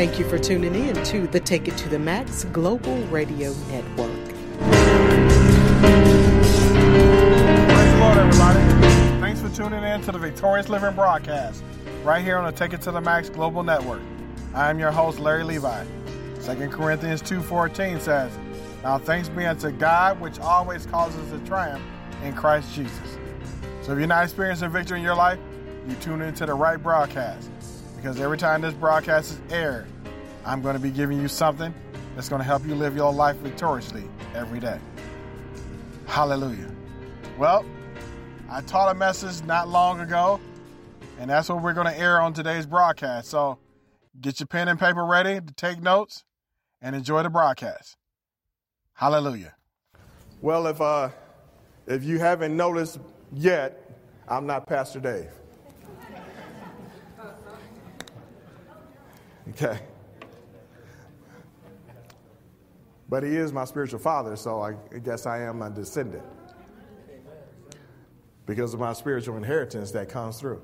Thank you for tuning in to the Take It to the Max Global Radio Network. Praise the Lord, everybody. Thanks for tuning in to the Victorious Living broadcast, right here on the Take It to the Max Global Network. I am your host, Larry Levi. 2 Corinthians 2.14 says, Now thanks be unto God, which always causes us to triumph in Christ Jesus. So if you're not experiencing victory in your life, you tune into the right broadcast because every time this broadcast is aired, I'm going to be giving you something that's going to help you live your life victoriously every day. Hallelujah. Well, I taught a message not long ago, and that's what we're going to air on today's broadcast. So get your pen and paper ready to take notes and enjoy the broadcast. Hallelujah. Well, if uh, if you haven't noticed yet, I'm not Pastor Dave. Okay. But he is my spiritual father, so I guess I am a descendant because of my spiritual inheritance that comes through.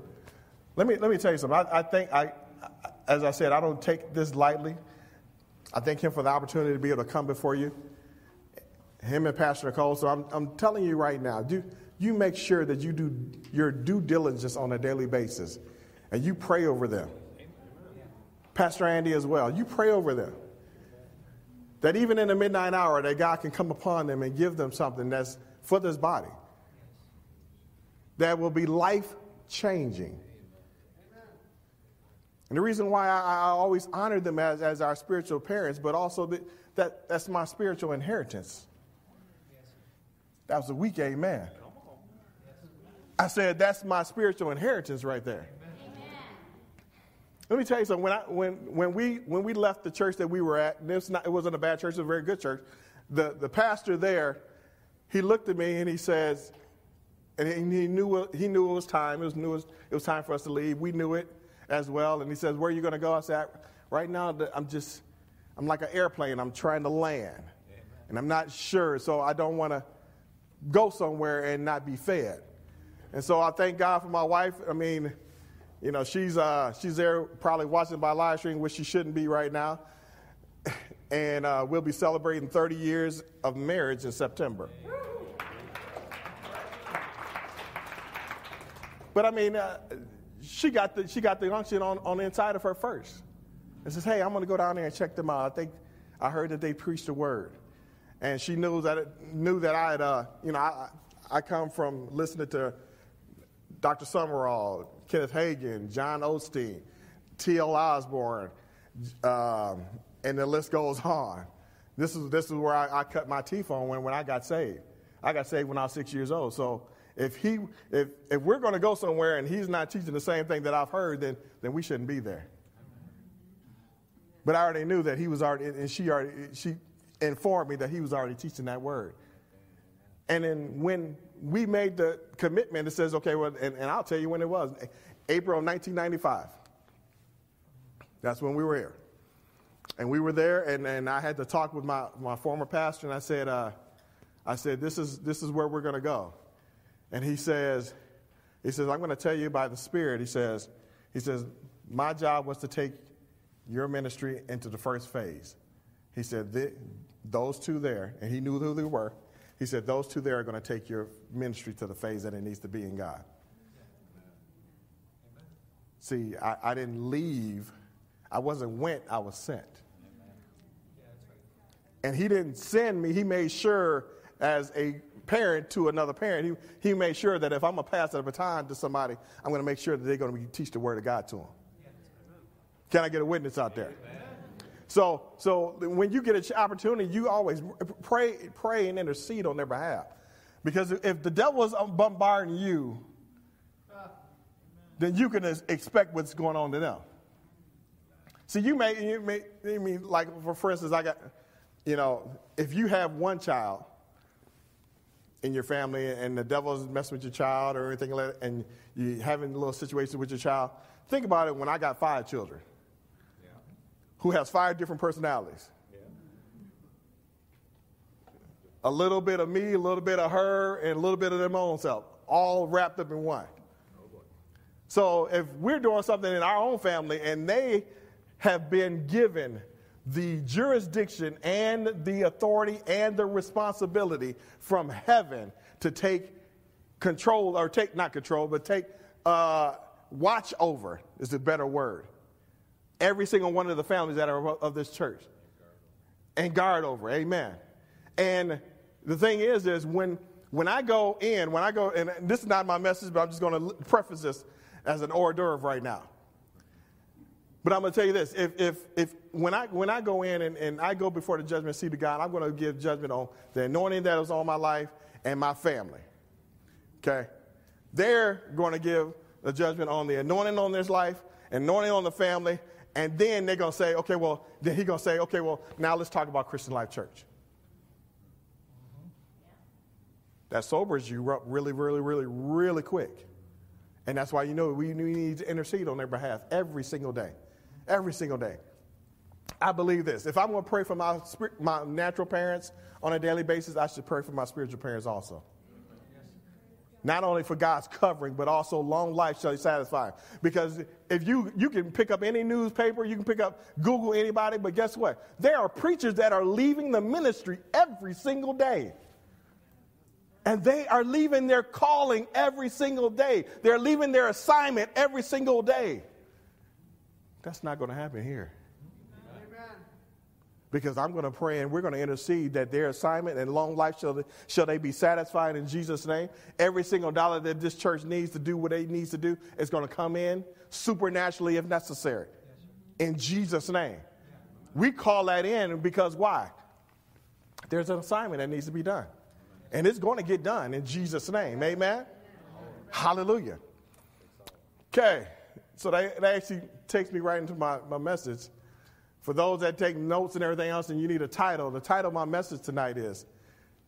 Let me, let me tell you something. I, I think, I, as I said, I don't take this lightly. I thank him for the opportunity to be able to come before you, him and Pastor Nicole. So I'm, I'm telling you right now, do, you make sure that you do your due diligence on a daily basis and you pray over them. Pastor Andy as well. You pray over them. That even in the midnight hour, that God can come upon them and give them something that's for this body. That will be life changing. And the reason why I, I, always honor them as, as our spiritual parents, but also that, that that's my spiritual inheritance. That was a weak amen. I said, that's my spiritual inheritance right there. Let me tell you something. When, I, when, when, we, when we left the church that we were at, it, was not, it wasn't a bad church, it was a very good church. The, the pastor there, he looked at me and he says, and he knew, he knew it was time. It was, knew it was, it was time for us to leave. We knew it as well. And he says, Where are you going to go? I said, Right now, I'm just, I'm like an airplane. I'm trying to land. Amen. And I'm not sure, so I don't want to go somewhere and not be fed. And so I thank God for my wife. I mean, you know, she's, uh, she's there probably watching by live stream, which she shouldn't be right now. And uh, we'll be celebrating 30 years of marriage in September. But I mean, uh, she got the she got the unction on, on the inside of her first. And says, "Hey, I'm going to go down there and check them out. I think I heard that they preached the word." And she knew that it, knew that I had, uh, you know, I I come from listening to Dr. Sumrall, Kenneth Hagin, John Osteen, T.L. Osborn, um, and the list goes on. This is, this is where I, I, cut my teeth on when, when I got saved. I got saved when I was six years old. So if, he, if, if we're going to go somewhere and he's not teaching the same thing that I've heard, then, then we shouldn't be there. But I already knew that he was already, and she already, she informed me that he was already teaching that word. And then when we made the commitment, it says, okay, well, and, and I'll tell you when it was April 1995. That's when we were here. And we were there, and, and I had to talk with my, my former pastor, and I said, uh, I said, this is, this is where we're going to go. And he says, he says, I'm going to tell you by the Spirit. He says, he says, my job was to take your ministry into the first phase. He said, those two there, and he knew who they were. He said, Those two there are going to take your ministry to the phase that it needs to be in God. Amen. See, I, I, didn't leave. I wasn't went, I was sent. And he didn't send me, he made sure as a parent to another parent, he, he made sure that if I'm going to pass the baton to somebody, I'm going to make sure that they're going to teach the word of God to them. Can I get a witness out there? Amen. So, so when you get an opportunity, you always pray, pray and intercede on their behalf. Because if the devil is um, bombarding you, then you can expect what's going on to them. See, you may, you may, you mean, like, for, for instance, I got, you know, if you have one child in your family and the devil's messing with your child or anything like that, and you're having a little situation with your child, think about it when I got five children. Who has five different personalities. A little bit of me, a little bit of her, and a little bit of their own self, all wrapped up in one. So if we're doing something in our own family and they have been given the jurisdiction and the authority and the responsibility from heaven to take control or take not control but take uh, watch over is a better word every single one of the families that are of this church and guard over amen and the thing is is when when i go in when i go and this is not my message but i'm just going to preface this as an hors d'oeuvre right now. But I'm going to tell you this: if, if, if when I when I go in and, and I go before the judgment seat of God, I'm going to give judgment on the anointing that was on my life and my family. Okay, they're going to give the judgment on the anointing on this life, anointing on the family, and then they're going to say, okay, well, then he's going to say, okay, well, now let's talk about Christian Life Church. Mm-hmm. That sobers you up really, really, really, really quick. And that's why you know we need to intercede on their behalf every single day. Every single day. I believe this. If I'm going to pray for my, my natural parents on a daily basis, I should pray for my spiritual parents also. Not only for God's covering, but also long life shall he satisfy. Because if you, you can pick up any newspaper, you can pick up Google anybody, but guess what? There are preachers that are leaving the ministry every single day. And they are leaving their calling every single day. They're leaving their assignment every single day. That's not going to happen here. Because I'm going to pray and we're going to intercede that their assignment and long life shall they, shall they be satisfied in Jesus' name. Every single dollar that this church needs to do what it needs to do is going to come in supernaturally if necessary. In Jesus' name. We call that in because why? There's an assignment that needs to be done. And it's going to get done in Jesus' name. Amen? Hallelujah. Okay, so that, that actually takes me right into my, my message. For those that take notes and everything else, and you need a title, the title of my message tonight is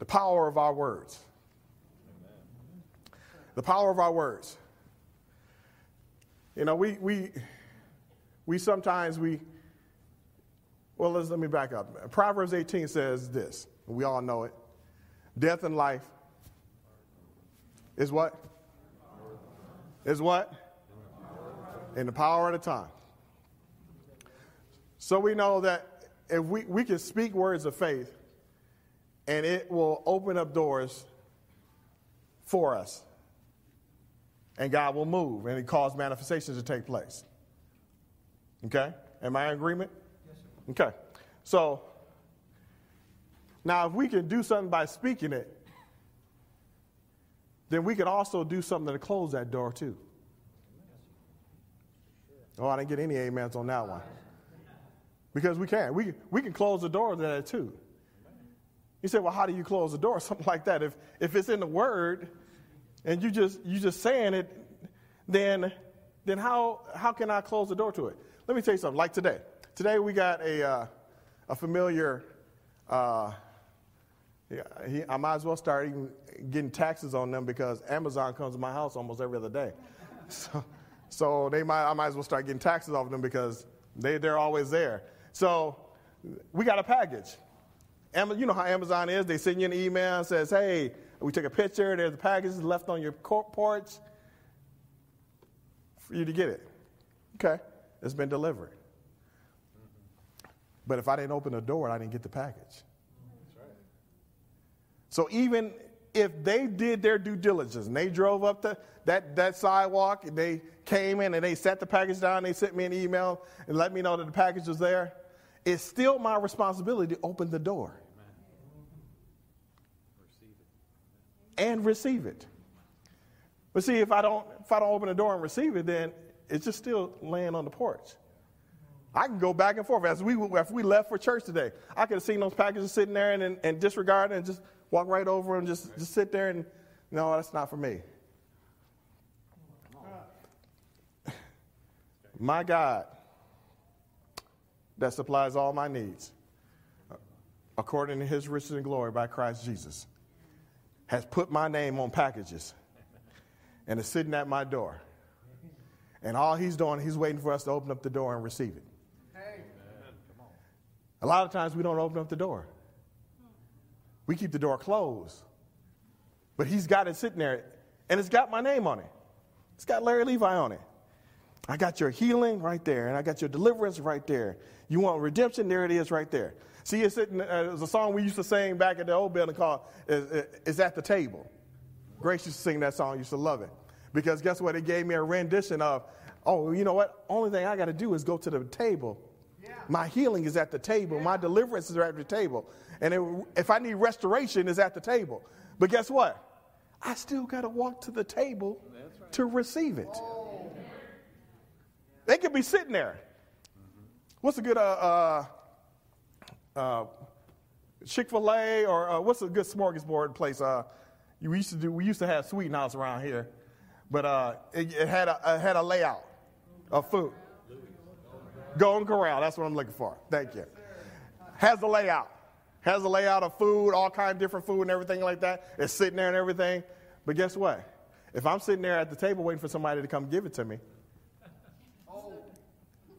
The Power of Our Words. The power of our words. You know, we, we, we sometimes we, well, let's, let me back up. Proverbs 18 says this. We all know it. Death and life is what? Is what? In the power of the tongue. So we know that if we, we can speak words of faith and it will open up doors for us. And God will move and He cause manifestations to take place. Okay? Am I in agreement? Yes, sir. Okay. So now, if we can do something by speaking it, then we can also do something to close that door too. Oh, I didn't get any amens on that one. Because we can. We, we can close the door to that too. You say, well, how do you close the door? Something like that. If, if it's in the word and you just, you just saying it, then, then how, how can I close the door to it? Let me tell you something. Like today. Today we got a, uh, a familiar uh, he, I might as well start getting taxes on them because Amazon comes to my house almost every other day. So, so they might, I might as well start getting taxes off them because they, they're always there. So we got a package. you know how Amazon is. They send you an email and says, hey, we took a picture. There's the package left on your porch for you to get it. Okay, it's been delivered. Mm-hmm. But if I didn't open the door, I didn't get the package. So even if they did their due diligence and they drove up the, that, that sidewalk and they came in and they set the package down, they sent me an email and let me know that the package was there, it's still my responsibility to open the door and receive it. But see, if I don't if I don't open the door and receive it, then it's just still laying on the porch. I can go back and forth. As we, if we left for church today, I could have seen those packages sitting there and, and, and disregard and just walk right over and just, just sit there and, no, that's not for me. My God that supplies all my needs uh, according to his riches and glory by Christ Jesus has put my name on packages and is sitting at my door. And all he's doing, he's waiting for us to open up the door and receive it. A lot of times we don't open up the door. We keep the door closed. But he's got it sitting there, and it's got my name on it. It's got Larry Levi on it. I got your healing right there, and I got your deliverance right there. You want redemption? There it is right there. See, it's, sitting, uh, it's a song we used to sing back at the old building called is, is at the Table. Grace used to sing that song, used to love it. Because guess what? It gave me a rendition of, oh, you know what? Only thing I got to do is go to the table. Yeah. My healing is at the table. Yeah. My deliverance is at the table. And it, if I need restoration, is at the table. But guess what? I still got to walk to the table right. to receive it. Oh. They could be sitting there. What's a good uh, uh, uh, Chick Fil A or uh, what's a good smorgasbord place? Uh, we used to do. We used to have Sweet House around here, but uh, it, it, had a it had a layout of food. Golden Corral. That's what I'm looking for. Thank you. Has a layout. Has a layout of food, all kind of different food and everything like that. It's sitting there and everything. But guess what? If I'm sitting there at the table waiting for somebody to come give it to me,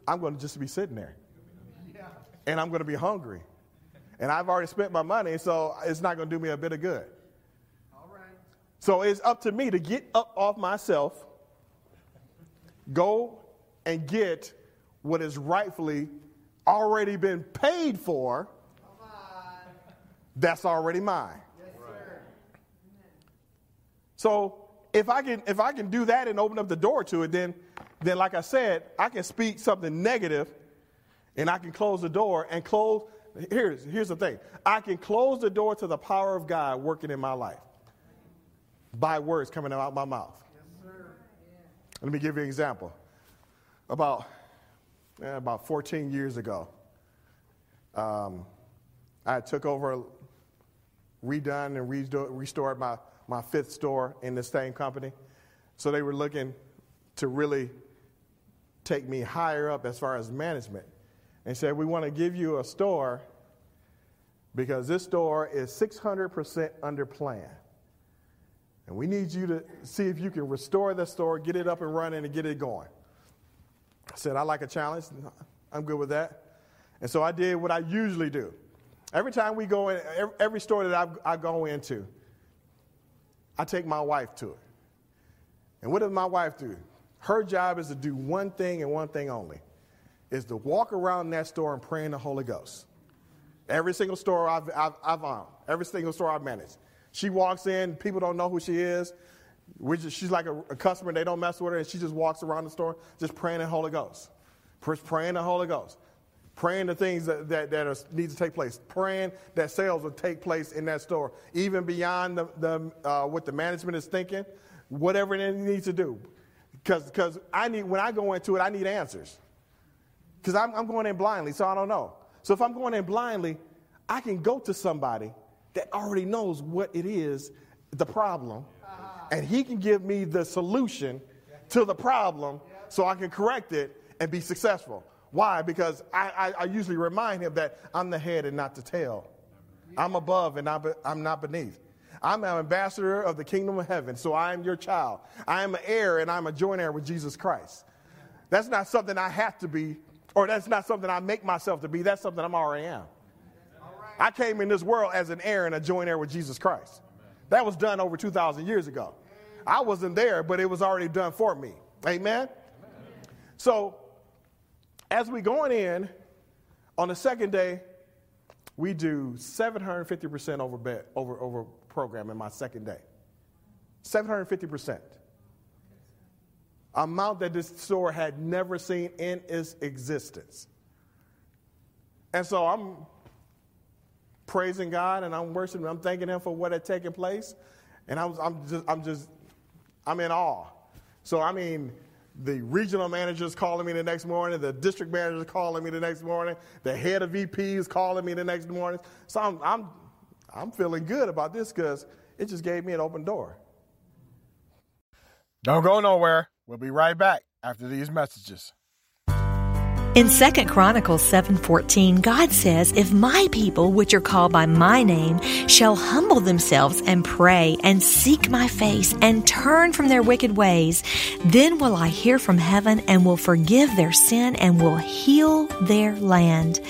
I'm going to just be sitting there. And I'm going to be hungry. And I've already spent my money, so it's not going to do me a bit of good. All right. So it's up to me to get up off myself, go and get what is rightfully already been paid for. That's already mine. Yes, so if I can if I can do that and open up the door to it, then then, like I said, I can speak something negative and I can close the door and close. Here's, here's the thing I can close the door to the power of God working in my life by words coming out my mouth. Yes, Let me give you an example. About, eh, about 14 years ago, um, I took over, redone, and restored my, my fifth store in the same company. So they were looking to really take me higher up as far as management and said, We want to give you a store because this store is 600% under plan. And we need you to see if you can restore the store, get it up and running, and get it going. I said, I like a challenge. I'm good with that. And so I did what I usually do. Every time we go in, every store that I, I go into, I take my wife to it. And what does my wife do? Her job is to do one thing and one thing only is to walk around that store and pray in the Holy Ghost. Every single store I've, I've, I've owned, every single store I've managed. She walks in, people don't know who she is. Just, she's like a, a, customer, they don't mess with her, and she just walks around the store just praying in the Holy Ghost. Praying the Holy Ghost. Praying the things that, that, that are, need to take place. Praying that sales will take place in that store, even beyond the, the, uh, what the management is thinking, whatever it needs to do. Because because I need, when I go into it, I need answers. Because I'm, I'm going in blindly, so I don't know. So if I'm going in blindly, I can go to somebody that already knows what it is, the problem, uh-huh. and he can give me the solution to the problem so I can correct it and be successful. Why? Because I, I, I usually remind him that I'm the head and not the tail. I'm above and I'm not beneath. I'm an ambassador of the kingdom of heaven, so I am your child. I am an heir and I'm a joint heir with Jesus Christ. That's not something I have to be, or that's not something I make myself to be. That's something I'm already am. I came in this world as an heir and a joint heir with Jesus Christ. That was done over 2,000 years ago. I wasn't there, but it was already done for me. Amen? So, as we going in, on the second day, we do 750% over, bet, over, over program in my second day. 750%. Amount that this store had never seen in its existence. And so I'm praising God and I'm worshiping, I'm thanking Him for what had taken place. And I'm, I'm, just, I'm just, I'm in awe. So, I mean, the regional manager's calling me the next morning, the district manager's calling me the next morning, the head of VP is calling me the next morning. So I'm, I'm I'm feeling good about this because it just gave me an open door. Don't go nowhere. We'll be right back after these messages. In 2 Chronicles 7:14, God says, "If my people, which are called by my name, shall humble themselves and pray and seek my face and turn from their wicked ways, then will I hear from heaven and will forgive their sin and will heal their land."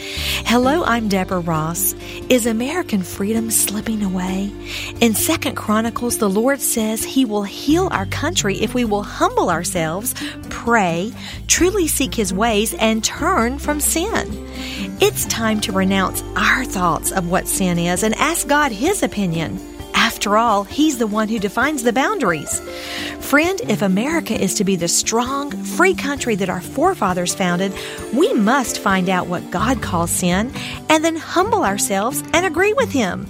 Hello, I'm Deborah Ross. Is American freedom slipping away? In 2 Chronicles, the Lord says he will heal our country if we will humble ourselves, pray, truly seek his ways and turn from sin. It's time to renounce our thoughts of what sin is and ask God His opinion. After all, He's the one who defines the boundaries. Friend, if America is to be the strong, free country that our forefathers founded, we must find out what God calls sin and then humble ourselves and agree with Him.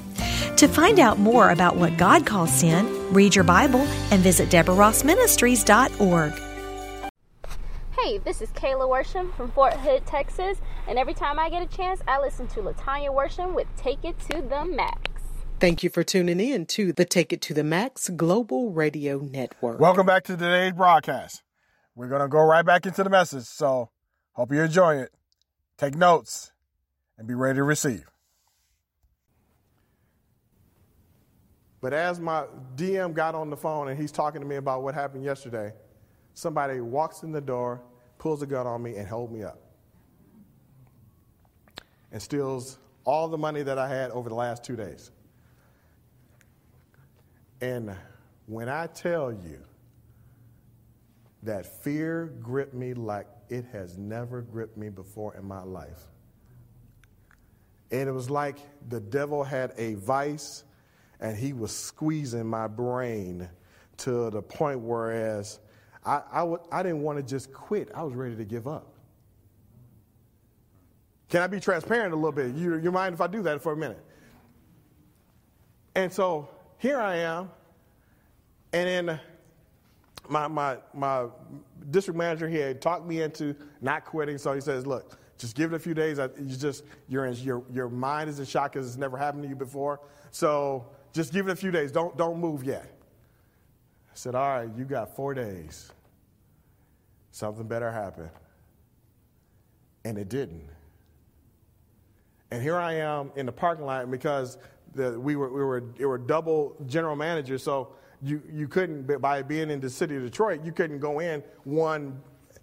To find out more about what God calls sin, read your Bible and visit DeborahRossMinistries.org. Hey, this is Kayla Worsham from Fort Hood, Texas, and every time I get a chance, I listen to Latanya Worsham with Take It to the Max. Thank you for tuning in to the Take It to the Max Global Radio Network. Welcome back to today's broadcast. We're going to go right back into the message, so hope you enjoy it. Take notes and be ready to receive. But as my DM got on the phone and he's talking to me about what happened yesterday, somebody walks in the door, pulls a gun on me, and holds me up. And steals all the money that I had over the last two days. And when I tell you that fear gripped me like it has never gripped me before in my life, and it was like the devil had a vice and he was squeezing my brain to the point whereas I, I, w- I didn't want to just quit. I was ready to give up. Can I be transparent a little bit? You, you mind if I do that for a minute? And so here I am, and then my, my, my district manager here talked me into not quitting. So he says, look, just give it a few days. You just, you're in, your, your mind is in shock because it's never happened to you before. So just give it a few days. Don't, don't move yet. I said, All right, you got four days. Something better happened. And it didn't. And here I am in the parking lot because the, we, were, we, were, we were double general managers, so you, you couldn't, by being in the city of Detroit, you couldn't go in one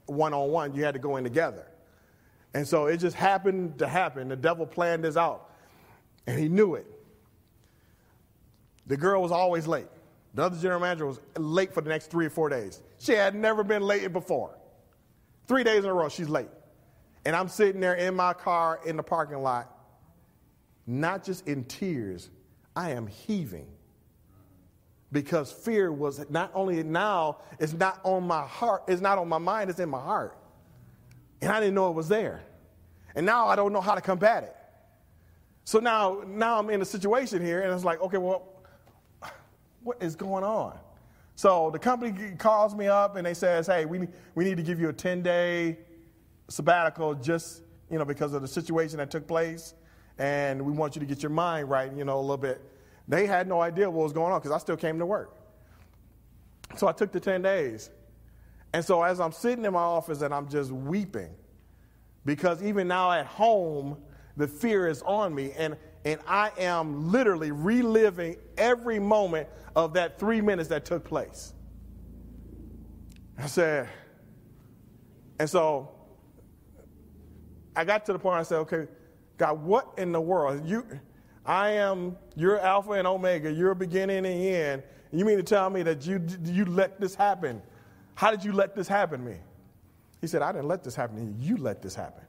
one on one. You had to go in together. And so it just happened to happen. The devil planned this out, and he knew it. The girl was always late. The other general manager was late for the next three or four days. She had never been late before. Three days in a row, she's late. And I'm sitting there in my car in the parking lot, not just in tears, I am heaving. Because fear was not only now, it's not on my heart, it's not on my mind, it's in my heart. And I didn't know it was there. And now I don't know how to combat it. So now, now I'm in a situation here, and it's like, okay, well, what is going on? So the company calls me up and they says, hey, we, we need to give you a 10 day sabbatical just, you know, because of the situation that took place. And we want you to get your mind right, you know, a little bit. They had no idea what was going on because I still came to work. So I took the 10 days. And so as I'm sitting in my office and I'm just weeping, because even now at home, the fear is on me. And, and I am literally reliving every moment of that three minutes that took place. I said, and so I got to the point I said, okay, God, what in the world? You, I am, you're Alpha and Omega, you're beginning and end. You mean to tell me that you, you let this happen? How did you let this happen to me? He said, I didn't let this happen to you. You let this happen.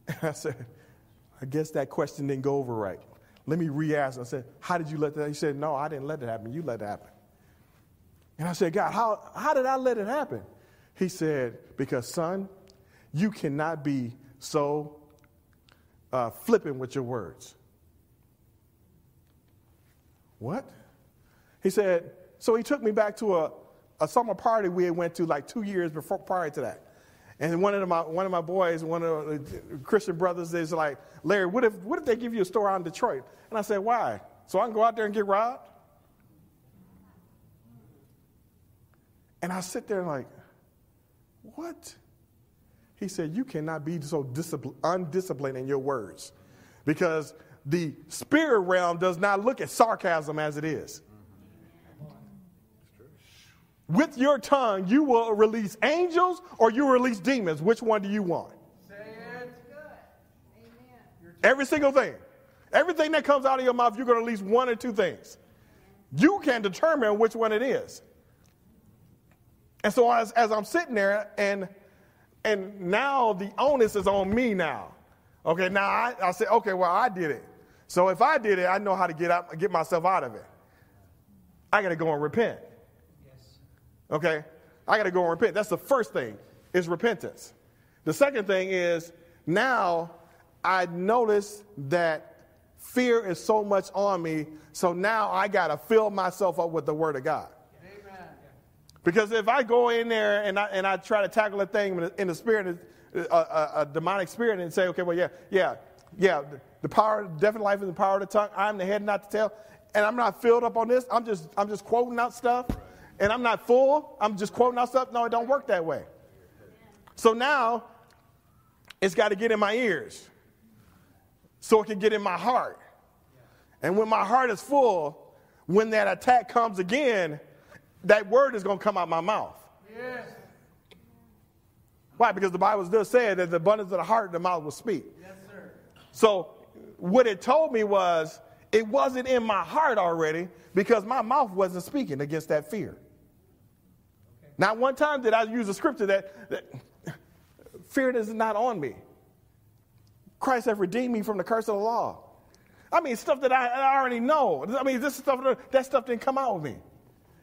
And I said, I guess that question didn't go over right. Let me re ask. I said, How did you let that? He said, No, I didn't let it happen. You let it happen. And I said, God, how, how did I let it happen? He said, Because, son, you cannot be so uh, flippant with your words. What? He said, So he took me back to a, a summer party we had went to like two years before prior to that. And one of my one of my boys, one of the Christian brothers, is like, Larry, what if what if they give you a store out in Detroit? And I said, why? So I can go out there and get robbed? And I sit there and like, what? He said, You cannot be so undisciplined in your words because the spirit realm does not look at sarcasm as it is. With your tongue, you will release angels or you release demons. Which one do you want? Every single thing. Everything that comes out of your mouth, you're going to release one or two things. You can determine which one it is. And so as, as I'm sitting there, and and now the onus is on me now. Okay, now I, I say, okay, well, I did it. So if I did it, I know how to get out, get myself out of it. I got to go and repent. Okay, I got to go and repent. That's the first thing is repentance. The second thing is now I notice that fear is so much on me, so now I got to fill myself up with the Word of God. Amen. Because if I go in there and I, and I try to tackle a thing in the spirit, a, a, a demonic spirit, and say, okay, well, yeah, yeah, yeah, the power, definite life is the power of the tongue. I'm the head, not the tail. And I'm not filled up on this. I'm just, I'm just quoting out stuff. And I'm not full. I'm just quoting out stuff. No, it don't work that way. So now it's got to get in my ears so it can get in my heart. And when my heart is full, when that attack comes again, that word is going to come out my mouth. Yes. Why? Because the Bible does say that the abundance of the heart, the mouth will speak. Yes, sir. So what it told me was it wasn't in my heart already because my mouth wasn't speaking against that fear. Not one time did I use a scripture that, that fear is not on me. Christ has redeemed me from the curse of the law. I mean, stuff that I, I already know. I mean, this stuff that stuff didn't come out of me.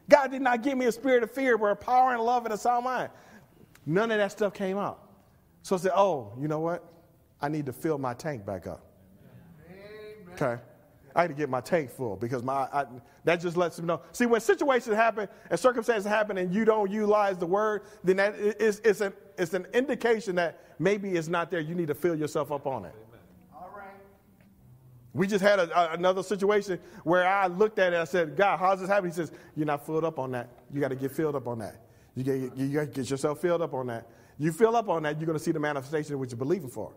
God did not give me a spirit of fear, but a power and love and a sound mind. None of that stuff came out. So I said, oh, you know what? I need to fill my tank back up. Amen. Okay. I had to get my tank full because my I, that just lets them know. See, when situations happen and circumstances happen and you don't utilize the word, then that is it's an it's an indication that maybe it's not there. You need to fill yourself up on it. All right. We just had a, a, another situation where I looked at it. I said, God, how's this happening? He says, You're not filled up on that. You got to get filled up on that. You, get, you got to get yourself filled up on that. You fill up on that, you're going to see the manifestation of what you're believing for.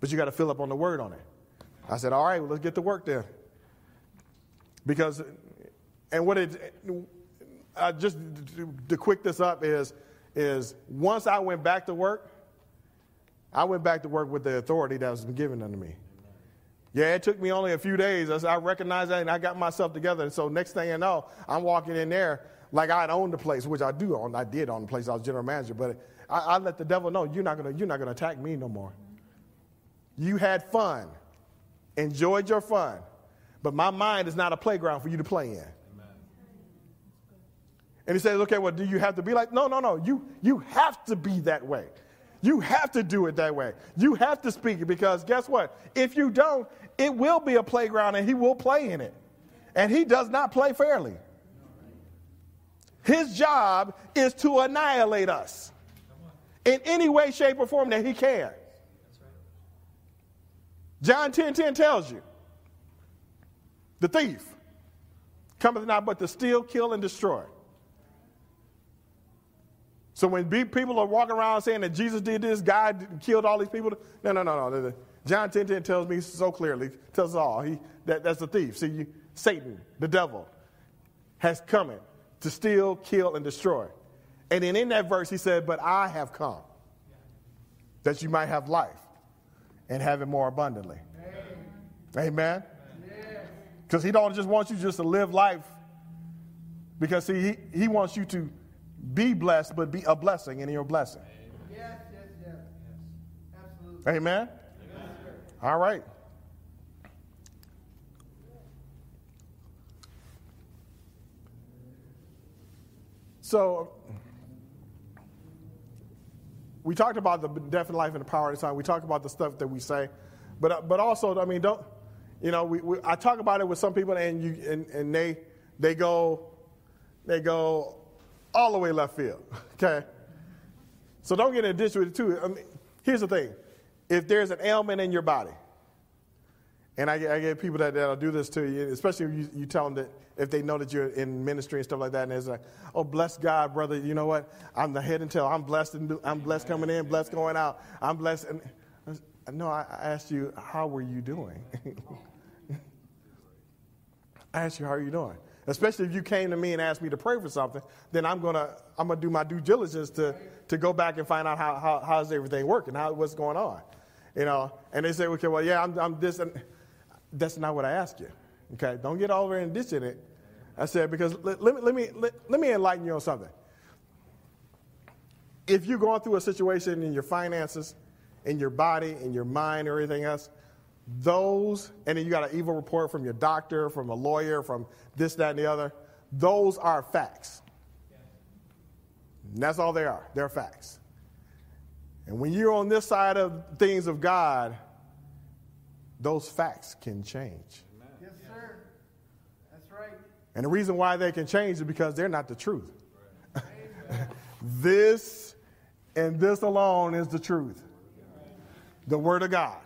But you got to fill up on the word on it. I said, All right, well, let's get to work then. Because, and what it, I just to quick this up is, is once I went back to work, I went back to work with the authority that was given unto me. Yeah, it took me only a few days. I recognized that and I got myself together. And so next thing you know, I'm walking in there like I'd owned the place, which I do own. I did own the place. I was general manager. But I, I let the devil know you're not gonna you're not gonna attack me no more. You had fun, enjoyed your fun, but my mind is not a playground for you to play in. And he says, okay, well, do you have to be like? No, no, no. You you have to be that way. You have to do it that way. You have to speak it because guess what? If you don't, it will be a playground and he will play in it. And he does not play fairly. His job is to annihilate us in any way, shape, or form that he can. John 10 10 tells you the thief cometh not but to steal, kill, and destroy. So when people are walking around saying that Jesus did this, God killed all these people, no, no, no, no. John 10 10 tells me so clearly, tells us all, he, that, that's the thief. See, you, Satan, the devil, has come to steal, kill, and destroy. And then in that verse, he said, But I have come that you might have life and have it more abundantly. Amen? Because he don't just want you just to live life, because see, he, he wants you to be blessed, but be a blessing in your blessing. Yes, yes, yes. Absolutely. Amen? Amen. All right. So, we talked about the death and life and the power of the tongue. We talked about the stuff that we say, but uh, but also, I mean, don't you know? We, we I talk about it with some people, and you and, and they they go they go all the way left field. Okay? So don't get in a ditch with it too. I mean, here's the thing: if there's an ailment in your body, and I, I get people that, that'll do this to you, especially if you, you tell them that if they know that you're in ministry and stuff like that, and it's like, oh, bless God, brother. You know what? I'm the head and tail. I'm blessed and I'm blessed coming in, blessed going out. I'm blessed. And no, I asked you, how were you doing? I asked you, how are you doing? Especially if you came to me and asked me to pray for something, then I'm gonna I'm gonna do my due diligence to to go back and find out how, how how's everything working, how what's going on, you know. And they say, okay, well, yeah, I'm, I'm this, and that's not what I asked you. Okay, don't get all over and in it. I said because let, let me let me let, let me enlighten you on something. If you're going through a situation in your finances, in your body, in your mind, or anything else, those, and then you got an evil report from your doctor, from a lawyer, from this, that, and the other, those are facts. And that's all they are. They're facts. And when you're on this side of things of God, those facts can change. Yes, sir. That's right. And the reason why they can change is because they're not the truth. this and this alone is the truth the Word of God.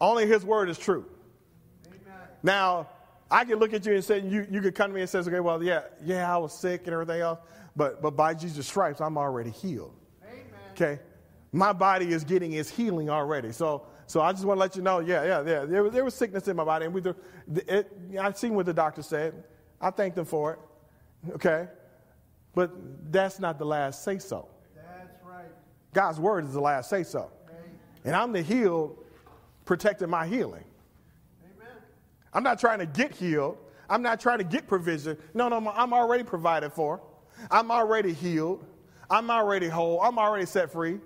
Only His Word is true. Amen. Now, I can look at you and say, you, you could come to me and say, okay, well, yeah, yeah, I was sick and everything else, but, but by Jesus' stripes, I'm already healed. Amen. Okay? My body is getting its healing already. So, so I just want to let you know, yeah, yeah, yeah. There was, there was sickness in my body, and we, it, I've seen what the doctor said. I thanked them for it. Okay? But that's not the last say so. That's right. God's word is the last say so. And I'm the healed, protecting my healing. Amen. I'm not trying to get healed. I'm not trying to get provision. No, no, I'm already provided for. I'm already healed. I'm already whole. I'm already set free.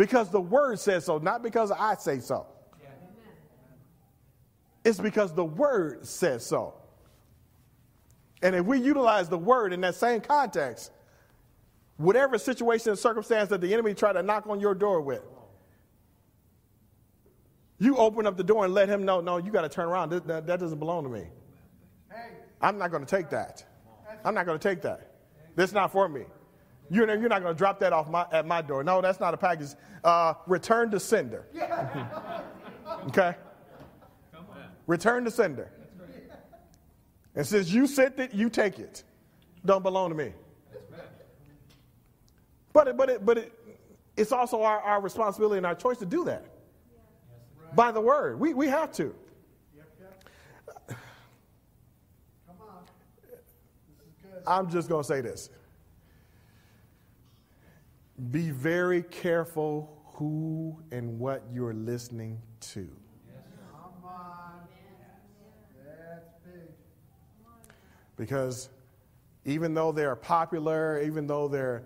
Because the word says so, not because I say so. It's because the word says so. And if we utilize the word in that same context, whatever situation and circumstance that the enemy try to knock on your door with, you open up the door and let him know, no, you got to turn around. That, that, that, doesn't belong to me. I'm not going to take that. I'm not going to take that. That's not for me. You're, you're not going to drop that off my, at my door. No, that's not a package. Uh, return to sender. okay? Return to sender. And since you sent it, you take it. Don't belong to me. But it, but it, but it, it's also our, our responsibility and our choice to do that by the word. We, we have to. I'm just going to say this. Be very careful who and what you're listening to. Because even though they're popular, even though they're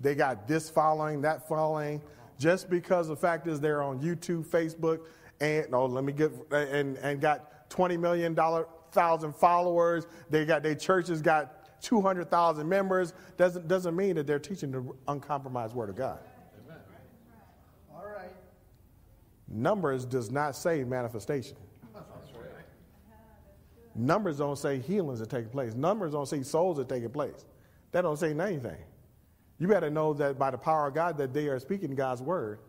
they got this following, that following, just because the fact is they're on YouTube, Facebook, and no, let me get and and got twenty million dollar thousand followers. They got their churches got two hundred thousand members. Doesn't doesn't mean that they're teaching the uncompromised word of God. Amen. All right. Numbers does not say manifestation. Numbers don't say healings are taking place. Numbers don't say souls are taking place. That don't say anything. You better know that by the power of God that they are speaking God's word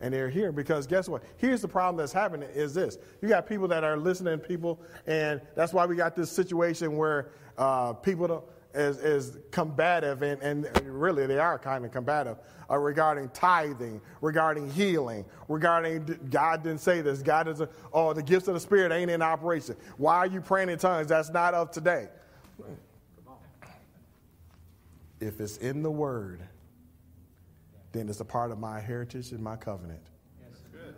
and they're here because guess what? Here's the problem that's happening is this. You got people that are listening people, and that's why we got this situation where uh, people is, is combative, and, and really they are kind of combative uh, regarding tithing, regarding healing, regarding God didn't say this. God is, a, oh, the gifts of the Spirit ain't in operation. Why are you praying in tongues? That's not of today. If it's in the Word, then it's a part of my heritage and my covenant. Yes, good.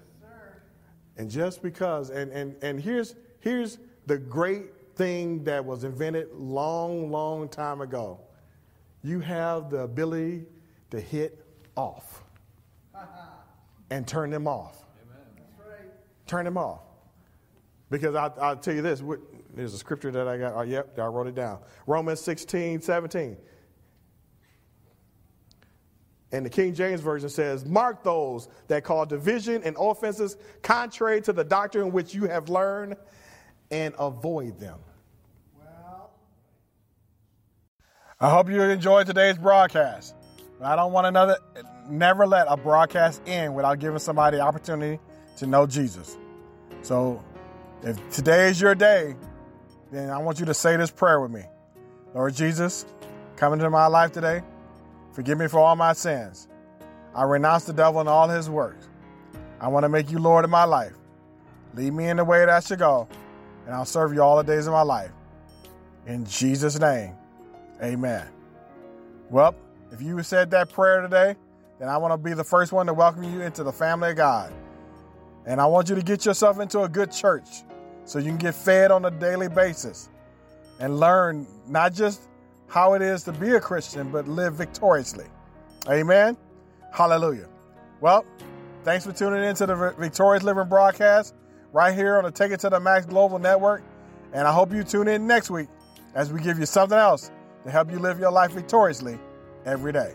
And just because, and, and, and here's, here's the great thing that was invented long, long time ago. You have the ability to hit off and turn them off. Right. Turn them off. Because I, will tell you this there's a scripture that I got. Oh, yep, I wrote it down. Romans 16, 17. And the King James Version says, Mark those that call division and offenses contrary to the doctrine which you have learned and avoid them. I hope you enjoyed today's broadcast. I don't want another, never let a broadcast end without giving somebody the opportunity to know Jesus. So if today is your day, then I want you to say this prayer with me. Lord Jesus, come into my life today. Forgive me for all my sins. I renounce the devil and all his works. I want to make you Lord of my life. Lead me in the way that I should go, and I'll serve you all the days of my life. In Jesus' name, amen. Well, if you said that prayer today, then I want to be the first one to welcome you into the family of God. And I want you to get yourself into a good church so you can get fed on a daily basis and learn not just how it is to be a Christian, but live victoriously. Amen. Hallelujah. Well, thanks for tuning in to the Victorious Living broadcast right here on the Take It to the Max Global Network. And I hope you tune in next week as we give you something else to help you live your life victoriously every day.